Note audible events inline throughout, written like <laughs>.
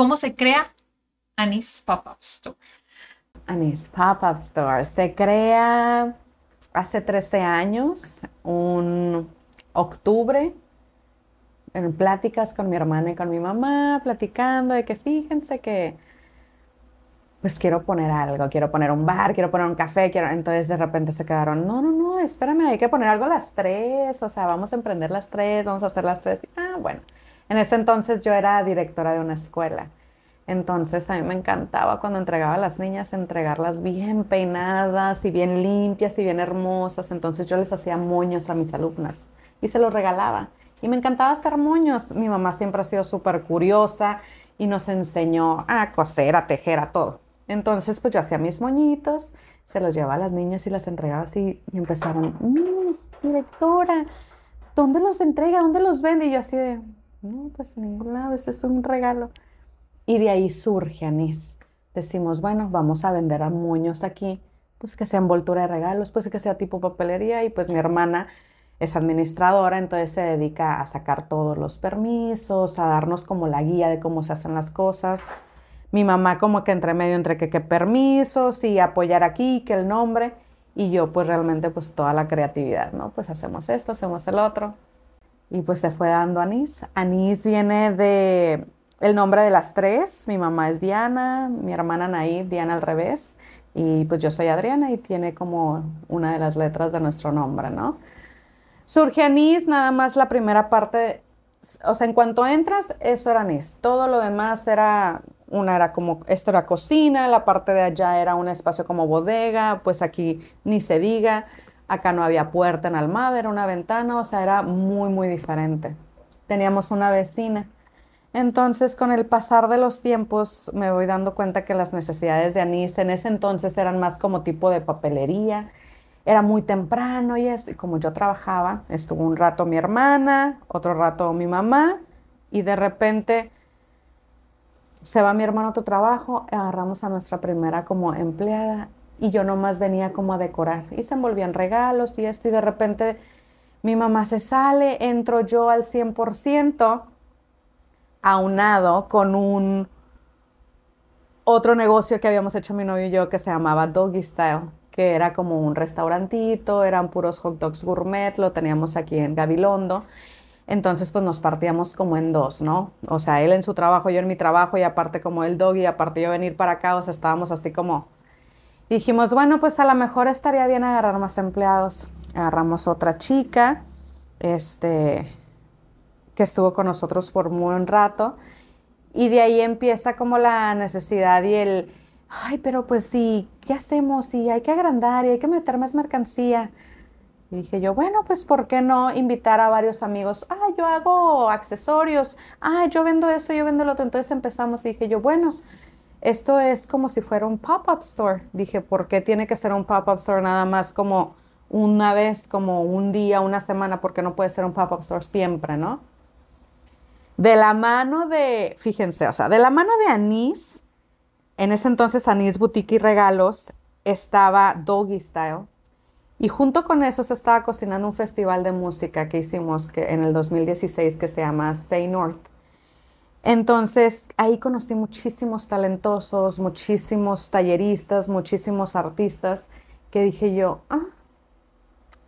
¿Cómo se crea Anis Pop-Up Store? Anis Pop-Up Store se crea hace 13 años, un octubre en pláticas con mi hermana y con mi mamá, platicando de que fíjense que pues quiero poner algo, quiero poner un bar, quiero poner un café, quiero... Entonces de repente se quedaron, no, no, no, espérame, hay que poner algo a las tres, o sea, vamos a emprender las tres, vamos a hacer las tres. Ah, bueno. En ese entonces yo era directora de una escuela. Entonces a mí me encantaba cuando entregaba a las niñas, entregarlas bien peinadas y bien limpias y bien hermosas. Entonces yo les hacía moños a mis alumnas y se los regalaba. Y me encantaba hacer moños. Mi mamá siempre ha sido súper curiosa y nos enseñó a coser, a tejer, a todo. Entonces, pues yo hacía mis moñitos, se los llevaba a las niñas y las entregaba así y empezaron, Miss, directora, ¿dónde los entrega? ¿Dónde los vende? Y yo así de, no, pues en ningún lado, este es un regalo. Y de ahí surge Anís. Decimos, bueno, vamos a vender a moños aquí, pues que sea envoltura de regalos, pues que sea tipo papelería y pues mi hermana es administradora, entonces se dedica a sacar todos los permisos, a darnos como la guía de cómo se hacen las cosas. Mi mamá como que entre medio entre que, qué permisos y apoyar aquí, que el nombre, y yo pues realmente pues toda la creatividad, ¿no? Pues hacemos esto, hacemos el otro. Y pues se fue dando Anís. Anís viene de el nombre de las tres. Mi mamá es Diana, mi hermana Naid, Diana al revés, y pues yo soy Adriana y tiene como una de las letras de nuestro nombre, ¿no? Surge anís, nada más la primera parte, o sea, en cuanto entras, eso era anís. Todo lo demás era, una era como, esto era cocina, la parte de allá era un espacio como bodega, pues aquí ni se diga, acá no había puerta en Almada, era una ventana, o sea, era muy, muy diferente. Teníamos una vecina. Entonces, con el pasar de los tiempos, me voy dando cuenta que las necesidades de anís en ese entonces eran más como tipo de papelería era muy temprano y esto, como yo trabajaba, estuvo un rato mi hermana, otro rato mi mamá, y de repente se va mi hermano a otro trabajo, agarramos a nuestra primera como empleada, y yo nomás venía como a decorar, y se envolvían regalos y esto, y de repente mi mamá se sale, entro yo al 100%, aunado con un otro negocio que habíamos hecho mi novio y yo que se llamaba Doggy Style que era como un restaurantito, eran puros hot dogs gourmet, lo teníamos aquí en Gabilondo. Entonces, pues nos partíamos como en dos, ¿no? O sea, él en su trabajo, yo en mi trabajo, y aparte como el dog, y aparte yo venir para acá, o sea, estábamos así como... dijimos, bueno, pues a lo mejor estaría bien agarrar más empleados. Agarramos otra chica, este, que estuvo con nosotros por muy un rato, y de ahí empieza como la necesidad y el ay, pero pues sí, ¿qué hacemos? Sí, hay que agrandar y hay que meter más mercancía. Y dije yo, bueno, pues ¿por qué no invitar a varios amigos? Ah, yo hago accesorios. Ah, yo vendo esto, yo vendo lo otro. Entonces empezamos y dije yo, bueno, esto es como si fuera un pop-up store. Dije, ¿por qué tiene que ser un pop-up store nada más como una vez, como un día, una semana? Porque no puede ser un pop-up store siempre, ¿no? De la mano de, fíjense, o sea, de la mano de Anís, en ese entonces Anís Boutique y Regalos estaba Doggy Style. Y junto con eso se estaba cocinando un festival de música que hicimos que, en el 2016 que se llama Say North. Entonces ahí conocí muchísimos talentosos, muchísimos talleristas, muchísimos artistas que dije yo, ah,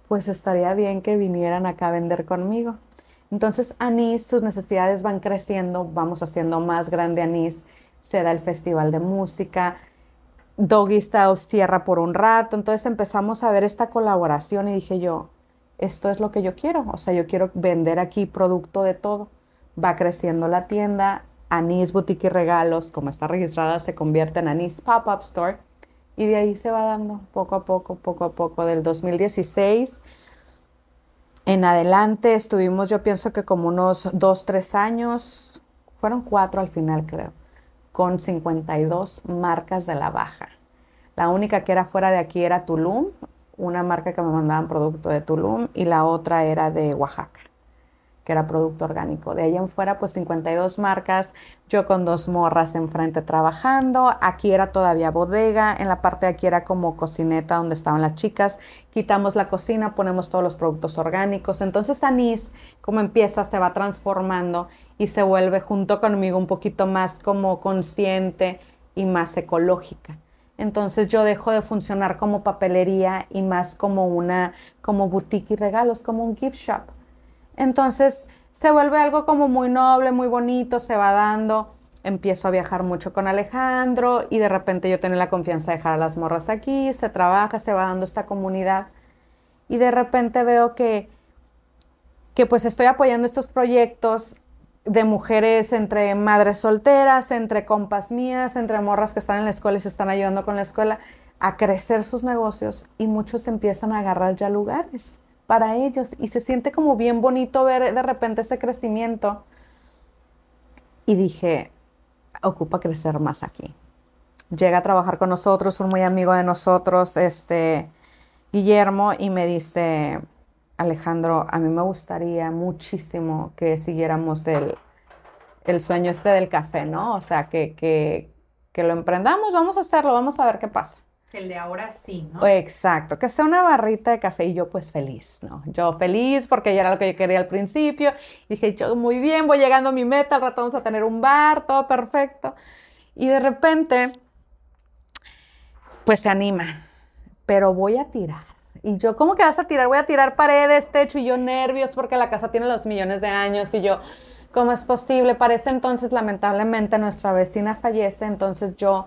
pues estaría bien que vinieran acá a vender conmigo. Entonces Anís, sus necesidades van creciendo, vamos haciendo más grande Anís se da el festival de música, Doggy Style cierra por un rato, entonces empezamos a ver esta colaboración y dije yo, esto es lo que yo quiero, o sea, yo quiero vender aquí producto de todo. Va creciendo la tienda, Anís Boutique y Regalos, como está registrada, se convierte en Anís Pop-Up Store y de ahí se va dando poco a poco, poco a poco. Del 2016 en adelante estuvimos, yo pienso que como unos dos, tres años, fueron cuatro al final creo, con 52 marcas de la baja. La única que era fuera de aquí era Tulum, una marca que me mandaban producto de Tulum y la otra era de Oaxaca que era producto orgánico. De ahí en fuera, pues 52 marcas, yo con dos morras enfrente trabajando, aquí era todavía bodega, en la parte de aquí era como cocineta donde estaban las chicas, quitamos la cocina, ponemos todos los productos orgánicos, entonces Anís, como empieza, se va transformando y se vuelve junto conmigo un poquito más como consciente y más ecológica. Entonces yo dejo de funcionar como papelería y más como una, como boutique y regalos, como un gift shop entonces se vuelve algo como muy noble, muy bonito, se va dando. Empiezo a viajar mucho con Alejandro y de repente yo tengo la confianza de dejar a las morras aquí, se trabaja, se va dando esta comunidad y de repente veo que, que pues estoy apoyando estos proyectos de mujeres entre madres solteras, entre compas mías, entre morras que están en la escuela y se están ayudando con la escuela a crecer sus negocios y muchos empiezan a agarrar ya lugares para ellos y se siente como bien bonito ver de repente ese crecimiento. Y dije, ocupa crecer más aquí. Llega a trabajar con nosotros, un muy amigo de nosotros, este Guillermo, y me dice, Alejandro, a mí me gustaría muchísimo que siguiéramos el, el sueño este del café, ¿no? O sea, que, que, que lo emprendamos, vamos a hacerlo, vamos a ver qué pasa. El de ahora sí, ¿no? Exacto, que sea una barrita de café y yo pues feliz, ¿no? Yo feliz porque ya era lo que yo quería al principio. Dije, yo muy bien, voy llegando a mi meta, al rato vamos a tener un bar, todo perfecto. Y de repente, pues se anima, pero voy a tirar. Y yo, ¿cómo que vas a tirar? Voy a tirar paredes, techo y yo nervios porque la casa tiene los millones de años y yo, ¿cómo es posible? Parece entonces, lamentablemente, nuestra vecina fallece, entonces yo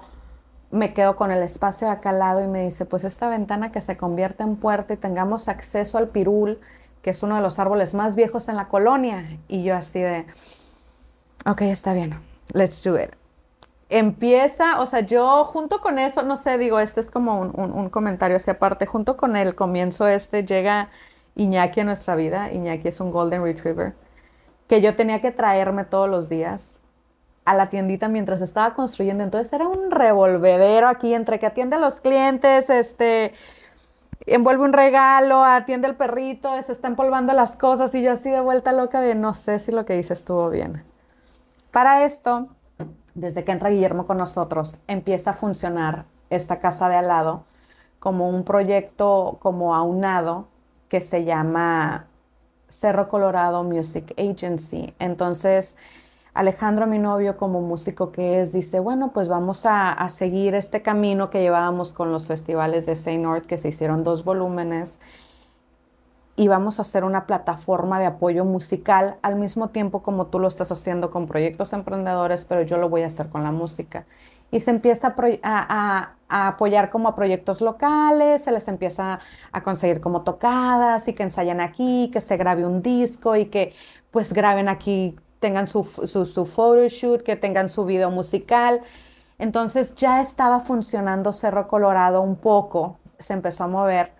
me quedo con el espacio de acá al lado y me dice, pues esta ventana que se convierte en puerta y tengamos acceso al pirul, que es uno de los árboles más viejos en la colonia. Y yo así de, ok, está bien, let's do it. Empieza, o sea, yo junto con eso, no sé, digo, este es como un, un comentario hacia aparte, junto con el comienzo este llega Iñaki a nuestra vida, Iñaki es un golden retriever, que yo tenía que traerme todos los días a la tiendita mientras estaba construyendo. Entonces era un revolvedero aquí entre que atiende a los clientes, este, envuelve un regalo, atiende al perrito, se está empolvando las cosas y yo así de vuelta loca de no sé si lo que hice estuvo bien. Para esto, desde que entra Guillermo con nosotros, empieza a funcionar esta casa de al lado como un proyecto como aunado que se llama Cerro Colorado Music Agency. Entonces, Alejandro, mi novio, como músico que es, dice, bueno, pues vamos a, seguir este camino que llevábamos con los festivales de North, que se hicieron dos volúmenes, y vamos a hacer una plataforma de apoyo musical al mismo tiempo como tú lo estás haciendo con proyectos emprendedores, pero yo lo voy a hacer con la música. Y se empieza a, a apoyar como a proyectos locales, se les empieza a conseguir como tocadas y que ensayen aquí, que se grabe un disco y que pues graben aquí tengan su, su, su photoshoot, que tengan su video musical. Entonces ya estaba funcionando Cerro Colorado un poco, se empezó a mover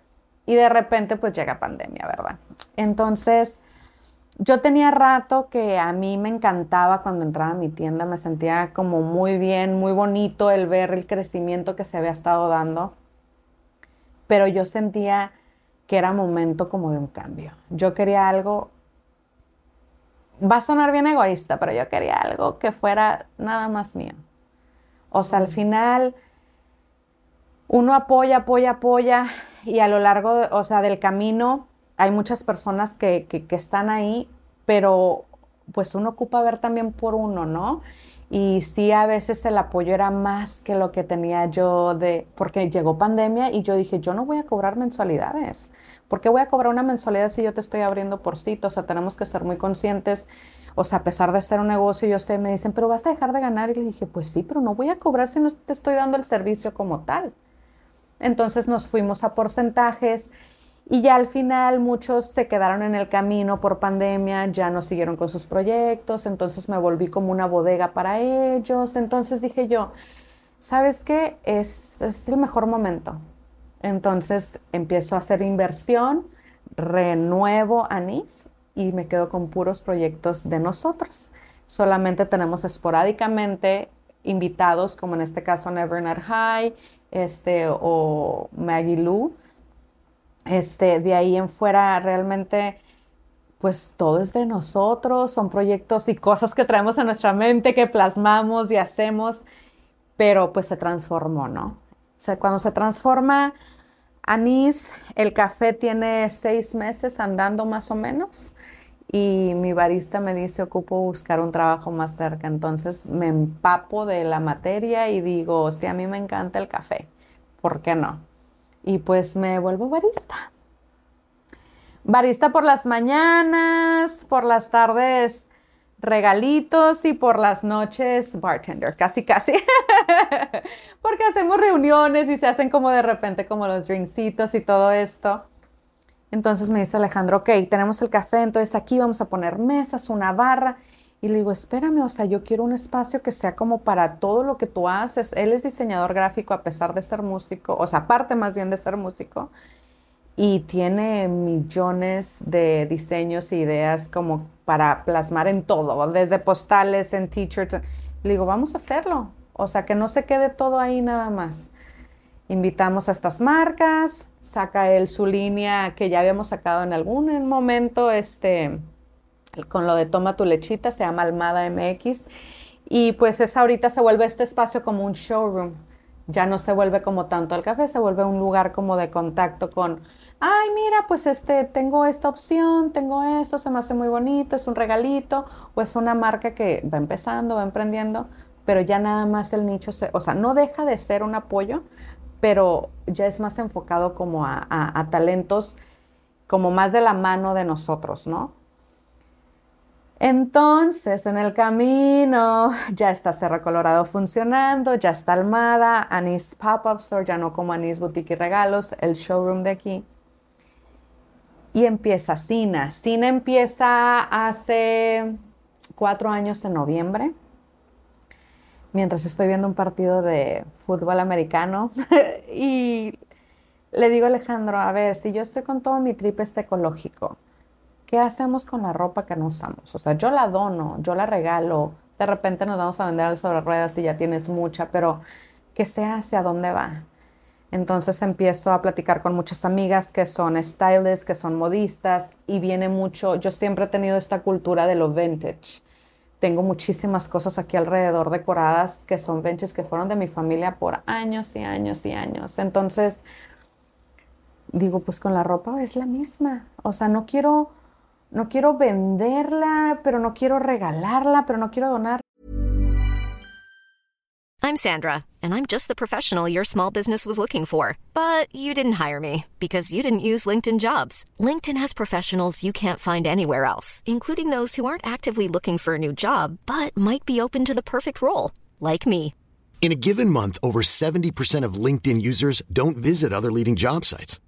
y de repente pues llega pandemia, ¿verdad? Entonces yo tenía rato que a mí me encantaba cuando entraba a mi tienda, me sentía como muy bien, muy bonito el ver el crecimiento que se había estado dando, pero yo sentía que era momento como de un cambio. Yo quería algo va a sonar bien egoísta, pero yo quería algo que fuera nada más mío. O sea, al final uno apoya, apoya, apoya y a lo largo, o sea, del camino hay muchas personas que, que, que están ahí, pero pues uno ocupa ver también por uno, ¿no? Y sí, a veces el apoyo era más que lo que tenía yo de, porque llegó pandemia y yo dije, yo no voy a cobrar mensualidades. ¿Por qué voy a cobrar una mensualidad si yo te estoy abriendo por? O sea, tenemos que ser muy conscientes. O sea, a pesar de ser un negocio, yo sé, me dicen, pero vas a dejar de ganar. Y le dije, pues sí, pero no voy a cobrar si no te estoy dando el servicio como tal. Entonces nos fuimos a porcentajes y ya al final muchos se quedaron en el camino por pandemia, ya no siguieron con sus proyectos, entonces me volví como una bodega para ellos. Entonces dije yo, ¿sabes qué? Es, el mejor momento. Entonces empiezo a hacer inversión, renuevo anís y me quedo con puros proyectos de nosotros. Solamente tenemos esporádicamente invitados, como en este caso Nevernet High este, o Maggie Lou. Este, de ahí en fuera realmente pues todo es de nosotros, son proyectos y cosas que traemos en nuestra mente, que plasmamos y hacemos, pero pues se transformó, ¿no? O sea, cuando se transforma anís, el café tiene seis meses andando más o menos y mi barista me dice, ocupo buscar un trabajo más cerca. Entonces me empapo de la materia y digo, sí, a mí me encanta el café, ¿por qué no? Y pues me vuelvo barista. Barista por las mañanas, por las tardes regalitos y por las noches bartender, casi casi. <laughs> Porque hacemos reuniones y se hacen como de repente como los drinkcitos y todo esto. Entonces me dice Alejandro, ok, tenemos el café, entonces aquí vamos a poner mesas, una barra. Y le digo, espérame, o sea, yo quiero un espacio que sea como para todo lo que tú haces. Él es diseñador gráfico a pesar de ser músico, o sea, aparte más bien de ser músico. Y tiene millones de diseños e ideas como para plasmar en todo, desde postales, en t-shirts. Le digo, vamos a hacerlo. O sea, que no se quede todo ahí nada más. Invitamos a estas marcas, saca él su línea que ya habíamos sacado en algún momento, este, con lo de Toma tu lechita, se llama Almada MX. Y pues es ahorita se vuelve este espacio como un showroom. Ya no se vuelve como tanto el café, se vuelve un lugar como de contacto con, ay, mira, pues este, tengo esta opción, tengo esto, se me hace muy bonito, es un regalito, o es una marca que va empezando, va emprendiendo, pero ya nada más el nicho, se, o sea, no deja de ser un apoyo, pero ya es más enfocado como a, talentos como más de la mano de nosotros, ¿no? Entonces, en el camino <laughs> ya está Cerro Colorado funcionando, ya está Almada, Anis Pop-Up Store, ya no como Anis Boutique y Regalos, el showroom de aquí. Y empieza Cina. Cina empieza hace cuatro años en noviembre mientras estoy viendo un partido de fútbol americano <laughs> y le digo a Alejandro, a ver, si yo estoy con todo mi trip este ecológico, ¿qué hacemos con la ropa que no usamos? O sea, yo la dono, yo la regalo, de repente nos vamos a vender al sobre ruedas y ya tienes mucha, pero ¿qué se hace? ¿A dónde va? Entonces empiezo a platicar con muchas amigas que son stylists, que son modistas y viene mucho, yo siempre he tenido esta cultura de lo vintage tengo muchísimas cosas aquí alrededor decoradas que son benches que fueron de mi familia por años y años y años. Entonces, digo, pues con la ropa es la misma. O sea, no quiero, no quiero venderla, pero no quiero regalarla, pero no quiero donar. I'm Sandra, and I'm just the professional your small business was looking for. But you didn't hire me because you didn't use LinkedIn jobs. LinkedIn has professionals you can't find anywhere else, including those who aren't actively looking for a new job, but might be open to the perfect role, like me. In a given month, over 70% of LinkedIn users don't visit other leading job sites.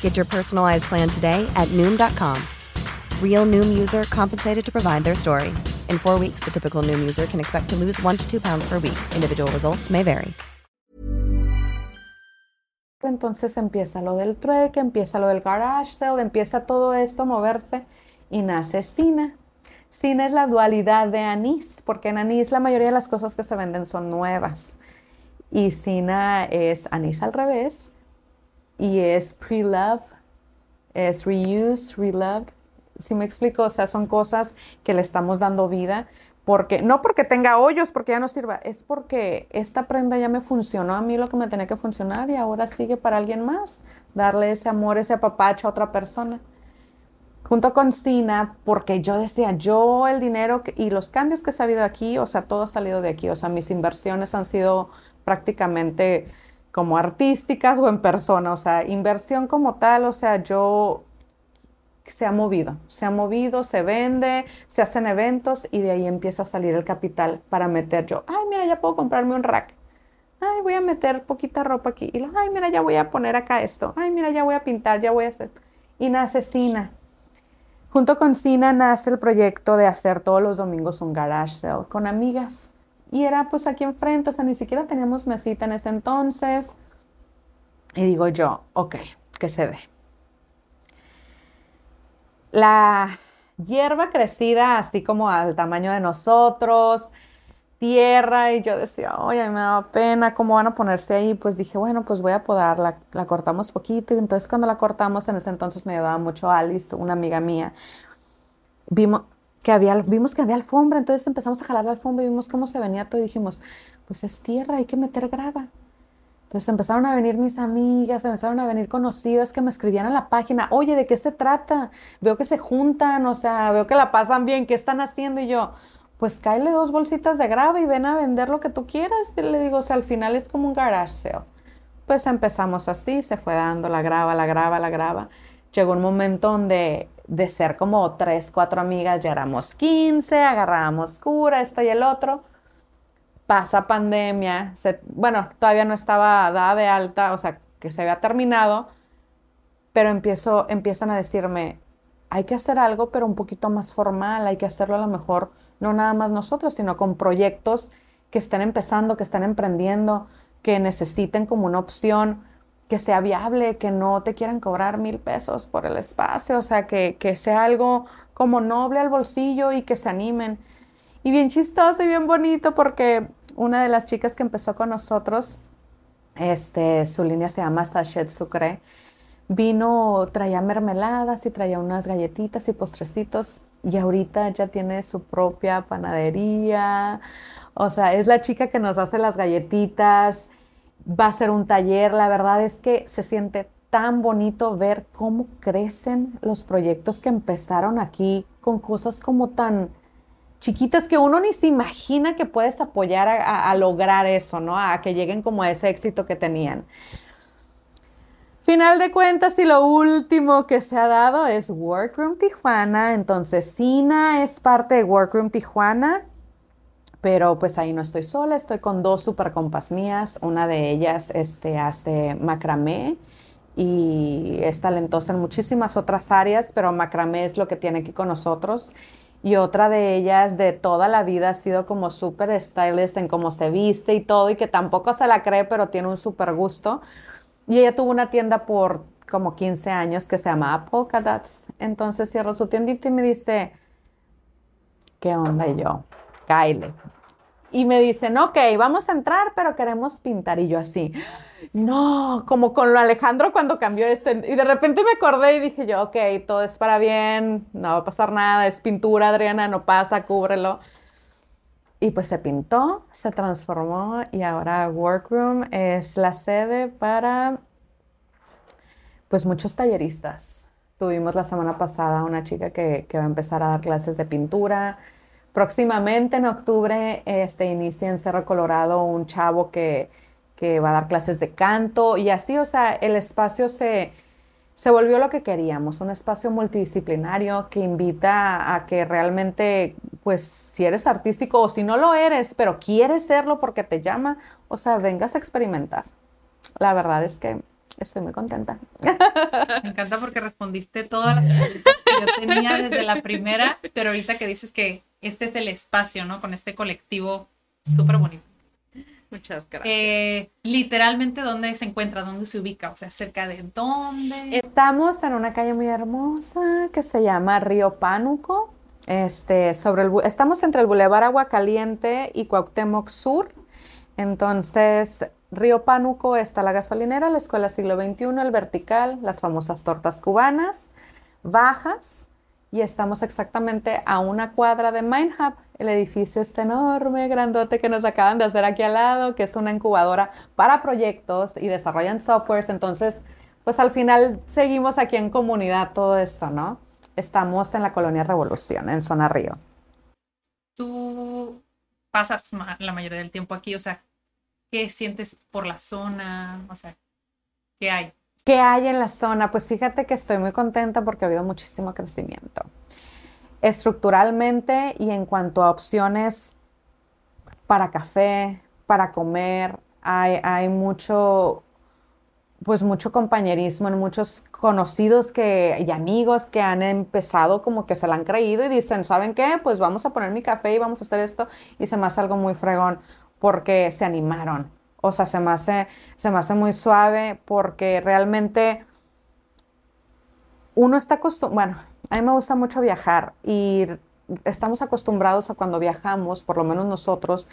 Get your personalized plan today at Noom.com. Real Noom user compensated to provide their story. In four weeks, the typical Noom user can expect to lose one to two pounds per week. Individual results may vary. Entonces empieza lo del trueque, empieza lo del garage sale, empieza todo esto a moverse y nace Cina. Cina es la dualidad de anís, porque en anís la mayoría de las cosas que se venden son nuevas. Y Cina es anís al revés y es pre-love, es reuse, reloved. Si me explico, o sea, son cosas que le estamos dando vida porque no porque tenga hoyos, porque ya no sirva, es porque esta prenda ya me funcionó a mí lo que me tenía que funcionar y ahora sigue para alguien más, darle ese amor, ese apapacho a otra persona. Junto con Sina, porque yo decía, yo el dinero y los cambios que he sabido aquí, o sea, todo ha salido de aquí, o sea, mis inversiones han sido prácticamente como artísticas o en persona, o sea, inversión como tal, o sea, yo se ha movido, se ha movido, se vende, se hacen eventos y de ahí empieza a salir el capital para meter yo, ay, mira, ya puedo comprarme un rack. Ay, voy a meter poquita ropa aquí. Y lo, ay, mira, ya voy a poner acá esto. Ay, mira, ya voy a pintar, ya voy a hacer. Y nace Sina. Junto con Sina nace el proyecto de hacer todos los domingos un garage sale con amigas. Y era pues aquí enfrente, o sea, ni siquiera teníamos mesita en ese entonces. Y digo yo, ok, que se dé. La hierba crecida así como al tamaño de nosotros, tierra, y yo decía, oye, me daba pena, ¿cómo van a ponerse ahí? Pues dije, bueno, pues voy a podarla, la cortamos poquito, y entonces cuando la cortamos, en ese entonces me ayudaba mucho Alice, una amiga mía, vimos que había, vimos que había alfombra, entonces empezamos a jalar la alfombra y vimos cómo se venía todo y dijimos, pues es tierra, hay que meter grava. Entonces empezaron a venir mis amigas, empezaron a venir conocidas que me escribían a la página, oye, ¿de qué se trata? Veo que se juntan, o sea, veo que la pasan bien, ¿qué están haciendo? Y yo, pues cáele dos bolsitas de grava y ven a vender lo que tú quieras. Le digo, o sea, al final es como un garage. Pues empezamos así, se fue dando la grava, la grava, la grava. Llegó un momento donde de ser como tres, cuatro amigas, ya éramos 15, agarrábamos cura, esto y el otro pasa pandemia, bueno, todavía no estaba dada de alta, o sea, que se había terminado, pero empiezo, empiezan a decirme, hay que hacer algo, pero un poquito más formal, hay que hacerlo a lo mejor, no nada más nosotros, sino con proyectos que estén empezando, que estén emprendiendo, que necesiten como una opción, que sea viable, que no te quieran cobrar mil pesos por el espacio, o sea, que, que sea algo como noble al bolsillo y que se animen. Y bien chistoso y bien bonito porque una de las chicas que empezó con nosotros, este, su línea se llama Sachet Sucre, vino, traía mermeladas y traía unas galletitas y postrecitos y ahorita ya tiene su propia panadería. O sea, es la chica que nos hace las galletitas, va a ser un taller. La verdad es que se siente tan bonito ver cómo crecen los proyectos que empezaron aquí con cosas como tan chiquitas que uno ni se imagina que puedes apoyar a, lograr eso, ¿no? A que lleguen como a ese éxito que tenían. Final de cuentas, y lo último que se ha dado es Workroom Tijuana. Entonces, Sina es parte de Workroom Tijuana, pero pues ahí no estoy sola, estoy con dos super compas mías. Una de ellas este, hace macramé y es talentosa en muchísimas otras áreas, pero macramé es lo que tiene aquí con nosotros y otra de ellas de toda la vida ha sido como súper stylist en cómo se viste y todo y que tampoco se la cree pero tiene un súper gusto. Y ella tuvo una tienda por como 15 años que se llama Polka Dots. Entonces cierra su tiendita y me dice, ¿qué onda? Y yo, Kyle, y me dicen, ok, vamos a entrar, pero queremos pintar. Y yo así, no, como con lo Alejandro cuando cambió este. Y de repente me acordé y dije yo, ok, todo es para bien, no va a pasar nada, es pintura, Adriana, no pasa, cúbrelo. Y pues se pintó, se transformó y ahora Workroom es la sede para pues muchos talleristas. Tuvimos la semana pasada una chica que, que va a empezar a dar clases de pintura, Próximamente en octubre este, inicia en Cerro Colorado un chavo que, va a dar clases de canto y así, o sea, el espacio se, se volvió lo que queríamos, un espacio multidisciplinario que invita a que realmente, pues si eres artístico o si no lo eres, pero quieres serlo porque te llama, o sea, vengas a experimentar. La verdad es que estoy muy contenta. Me encanta porque respondiste todas las preguntas que <laughs> yo tenía desde la primera, pero ahorita que dices que este es el espacio, ¿no? Con este colectivo súper bonito. Muchas gracias. Eh, literalmente, ¿dónde se encuentra? ¿Dónde se ubica? O sea, cerca de dónde. Estamos en una calle muy hermosa que se llama Río Pánuco. Este, sobre el, estamos entre el Boulevard Agua Caliente y Cuauhtémoc Sur. Entonces, Río Pánuco está la gasolinera, la Escuela Siglo XXI, el Vertical, las famosas tortas cubanas. Bajas y estamos exactamente a una cuadra de MindHub. El edificio está enorme, grandote que nos acaban de hacer aquí al lado, que es una incubadora para proyectos y desarrollan softwares. Entonces, pues al final seguimos aquí en comunidad todo esto, ¿no? Estamos en la colonia Revolución, en Zona Río. Tú pasas la mayoría del tiempo aquí, o sea, ¿qué sientes por la zona? O sea, ¿qué hay? ¿Qué hay en la zona? Pues fíjate que estoy muy contenta porque ha habido muchísimo crecimiento. Estructuralmente y en cuanto a opciones para café, para comer, hay, mucho, pues mucho compañerismo en muchos conocidos que, y amigos que han empezado como que se la han creído y dicen, ¿saben qué? Pues vamos a poner mi café y vamos a hacer esto y se me hace algo muy fregón porque se animaron. O sea, se me hace, se me hace muy suave porque realmente uno está acostumbrado, bueno, a mí me gusta mucho viajar y estamos acostumbrados a cuando viajamos, por lo menos nosotros,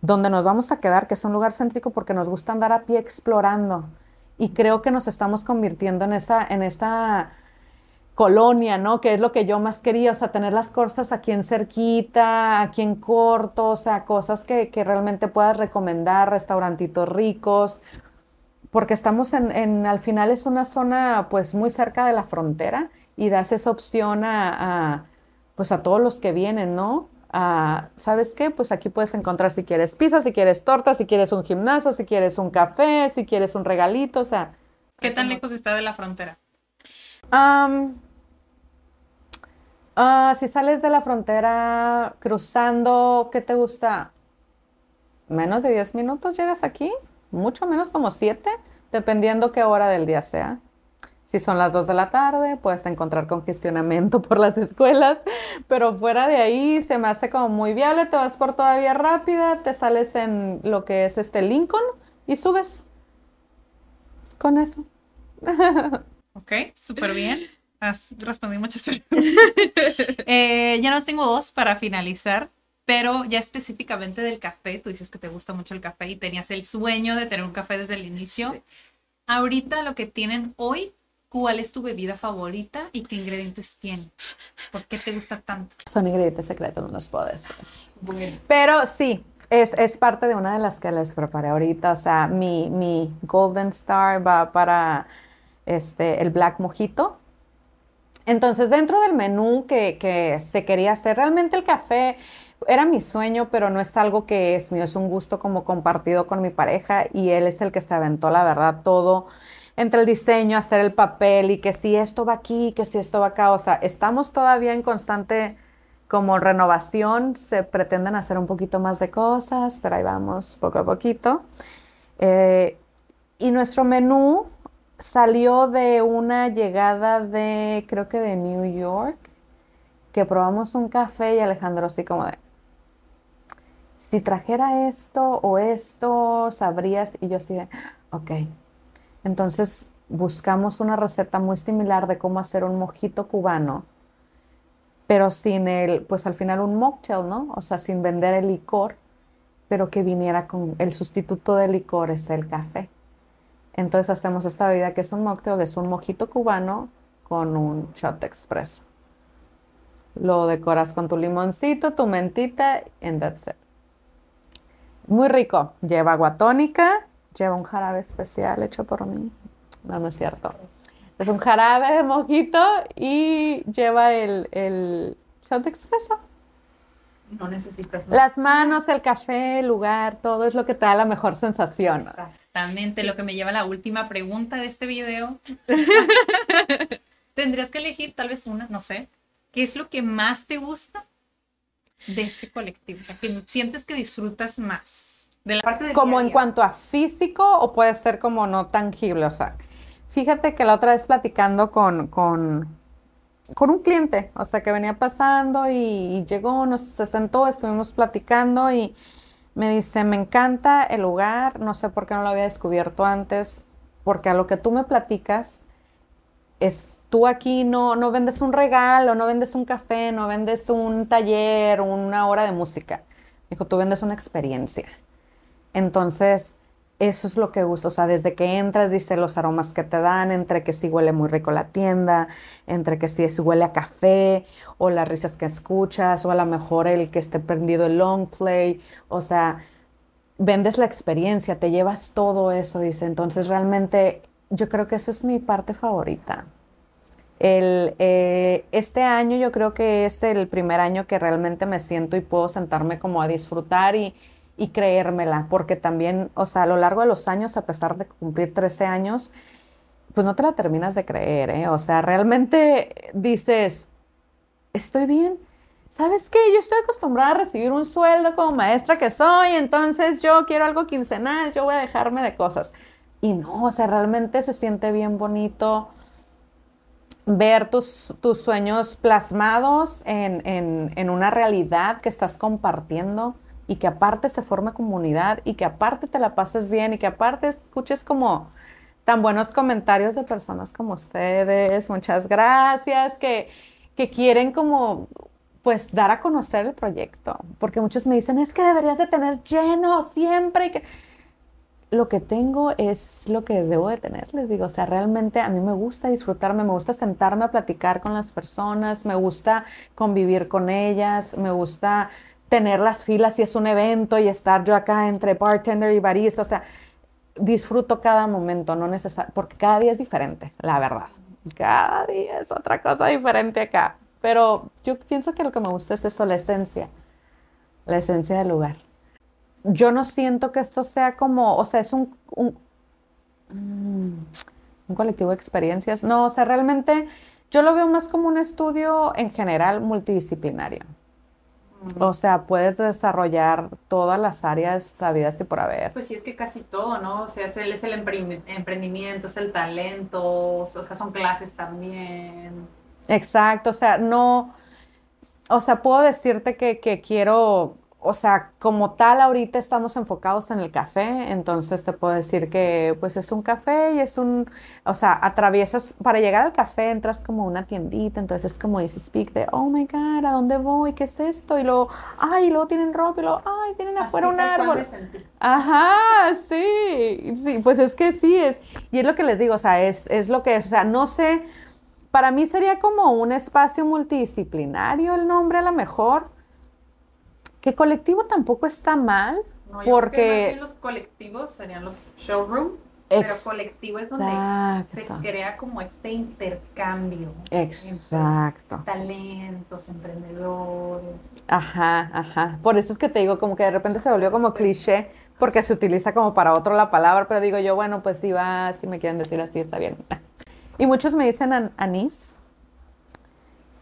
donde nos vamos a quedar, que es un lugar céntrico porque nos gusta andar a pie explorando. Y creo que nos estamos convirtiendo en esa, en esa colonia, ¿no? Que es lo que yo más quería, o sea, tener las cosas aquí en cerquita, aquí en corto, o sea, cosas que, que realmente puedas recomendar, restaurantitos ricos, porque estamos en, en, al final es una zona pues muy cerca de la frontera y das esa opción a, a pues a todos los que vienen, ¿no? ¿sabes qué? Pues aquí puedes encontrar si quieres pizza, si quieres torta, si quieres un gimnasio, si quieres un café, si quieres un regalito, o sea. ¿Qué tan lejos está de la frontera? Uh, si sales de la frontera cruzando, ¿qué te gusta? Menos de 10 minutos llegas aquí, mucho menos como 7, dependiendo qué hora del día sea. Si son las 2 de la tarde, puedes encontrar congestionamiento <laughs> por las escuelas, pero fuera de ahí se me hace como muy viable, te vas por todavía rápida, te sales en lo que es este Lincoln y subes con eso. <laughs> Ok, súper bien. Has respondido muchas <laughs> preguntas. eh, ya nos tengo dos para finalizar, pero ya específicamente del café, tú dices que te gusta mucho el café y tenías el sueño de tener un café desde el inicio. Sí. Ahorita lo que tienen hoy ¿Cuál es tu bebida favorita y qué ingredientes tiene? ¿Por qué te gusta tanto? Son ingredientes secretos, no los puedo decir. Bueno. Pero sí, es, es, parte de una de las que les preparé ahorita. O sea, mi, mi Golden Star va para este, el Black Mojito. Entonces, dentro del menú que, se quería hacer, realmente el café era mi sueño, pero no es algo que es mío, es un gusto como compartido con mi pareja y él es el que se aventó, la verdad, todo entre el diseño, hacer el papel y que si esto va aquí, que si esto va acá. O sea, estamos todavía en constante como renovación, se pretenden hacer un poquito más de cosas, pero ahí vamos poco a poquito. Eh, y nuestro menú salió de una llegada de, creo que de New York, que probamos un café y Alejandro así como de, si trajera esto o esto, sabrías, y yo así de, ok, entonces buscamos una receta muy similar de cómo hacer un mojito cubano, pero sin el, pues al final un mocktail, ¿no? O sea, sin vender el licor, pero que viniera con el sustituto de licor es el café. Entonces hacemos esta bebida que es un mocktail, es un mojito cubano con un shot expreso. Lo decoras con tu limoncito, tu mentita, and that's it. Muy rico. Lleva agua tónica, lleva un jarabe especial hecho por mí. No, no es cierto. Es un jarabe de mojito y lleva el, el shot expreso. No necesitas Las manos, el café, el lugar, todo es lo que te da la mejor sensación. Exactamente, lo que me lleva a la última pregunta de este video. <laughs> Tendrías que elegir tal vez una, no sé. ¿Qué es lo que más te gusta de este colectivo? O sea, que sientes que disfrutas más como en cuanto a físico o puede ser como no tangible, o sea, fíjate que la otra vez platicando con, con, con un cliente, o sea, que venía pasando y, llegó, nos se sentó, estuvimos platicando y me dice, me encanta el lugar, no sé por qué no lo había descubierto antes, porque a lo que tú me platicas es tú aquí no, no vendes un regalo, no vendes un café, no vendes un taller, una hora de música. Dijo, tú vendes una experiencia. Entonces, eso es lo que gusta, o sea, desde que entras, dice los aromas que te dan, entre que sí huele muy rico la tienda, entre que sí huele a café, o las risas que escuchas, o a lo mejor el que esté prendido el long play, o sea, vendes la experiencia, te llevas todo eso, dice. Entonces, realmente, yo creo que esa es mi parte favorita. El, eh, este año yo creo que es el primer año que realmente me siento y puedo sentarme como a disfrutar y, y creérmela, porque también, o sea, a lo largo de los años, a pesar de cumplir 13 años, pues no te la terminas de creer, ¿eh? O sea, realmente dices, estoy bien. ¿Sabes qué? Yo estoy acostumbrada a recibir un sueldo como maestra que soy, entonces yo quiero algo quincenal, yo voy a dejarme de cosas. Y no, o sea, realmente se siente bien bonito ver tus, tus sueños plasmados en, en, en, una realidad que estás compartiendo y que aparte se forme comunidad y que aparte te la pases bien y que aparte escuches como tan buenos comentarios de personas como ustedes. Muchas gracias, que, que quieren como pues dar a conocer el proyecto, porque muchos me dicen, es que deberías de tener lleno siempre y que lo que tengo es lo que debo de tener, les digo, o sea, realmente a mí me gusta disfrutarme, me gusta sentarme a platicar con las personas, me gusta convivir con ellas, me gusta tener las filas si es un evento y estar yo acá entre bartender y barista, o sea, disfruto cada momento, no necesario, porque cada día es diferente, la verdad. Cada día es otra cosa diferente acá. Pero yo pienso que lo que me gusta es eso, la esencia, la esencia del lugar yo no siento que esto sea como, o sea, es un, un, un, colectivo de experiencias. No, o sea, realmente yo lo veo más como un estudio en general multidisciplinario. O sea, puedes desarrollar todas las áreas sabidas y por haber. Pues sí, es que casi todo, ¿no? O sea, es el, es el emprendimiento, es el talento, o sea, son clases también. Exacto, o sea, no, o sea, puedo decirte que, que quiero o sea, como tal, ahorita estamos enfocados en el café, entonces te puedo decir que pues es un café y es un, o sea, atraviesas, para llegar al café entras como una tiendita, entonces es como dice Speak de, oh my God, ¿a dónde voy? ¿Qué es esto? Y luego, ay, luego tienen ropa y luego, ay, tienen afuera un árbol. Ajá, sí, sí, pues es que sí es, y es lo que les digo, o sea, es, es lo que es, o sea, no sé, para mí sería como un espacio multidisciplinario el nombre a lo mejor, que colectivo tampoco está mal, porque... los colectivos serían los showroom, pero colectivo es donde se crea como este intercambio. Exacto. talentos, emprendedores. Ajá, ajá. Por eso es que te digo, como que de repente se volvió como cliché, porque se utiliza como para otro la palabra, pero digo yo, bueno, pues si va, si me quieren decir así, está bien. <laughs> Y muchos me dicen anís.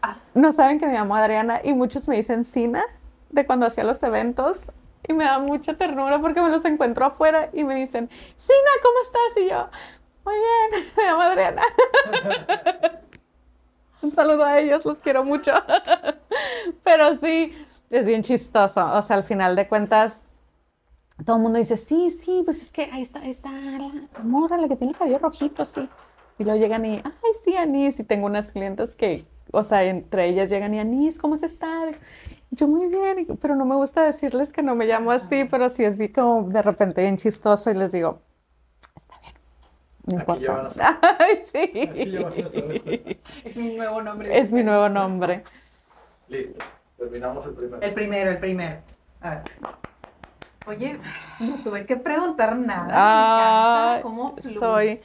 Ah. No saben que me llamo Adriana y muchos me dicen Sina de cuando hacía los eventos y me da mucha ternura porque me los encuentro afuera y me dicen, Sina, ¿cómo estás? Y yo, muy bien, <laughs> me llamo Adriana. <laughs> Un saludo a ellos, los quiero mucho. <laughs> Pero sí, es bien chistoso. O sea, al final de cuentas, todo el mundo dice, sí, sí, pues es que ahí está, ahí está la morra, la que tiene el cabello rojito, sí. Y luego llegan y, ay, sí, Anís. Y tengo unas clientes que, o sea, entre ellas llegan y, Anís, ¿cómo se está? yo muy bien, pero no me gusta decirles que no me llamo así, pero sí así como de repente bien chistoso y les digo, está bien. No importa. <laughs> Ay, sí. <laughs> Es mi nuevo nombre. Es mi nuevo nombre. Listo. Terminamos el primero. El primero, el primero. A ver. Oye, no tuve que preguntar nada. ¿Cómo fluye? Soy.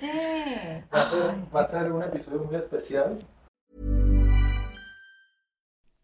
Va a, ser, va a ser un episodio muy especial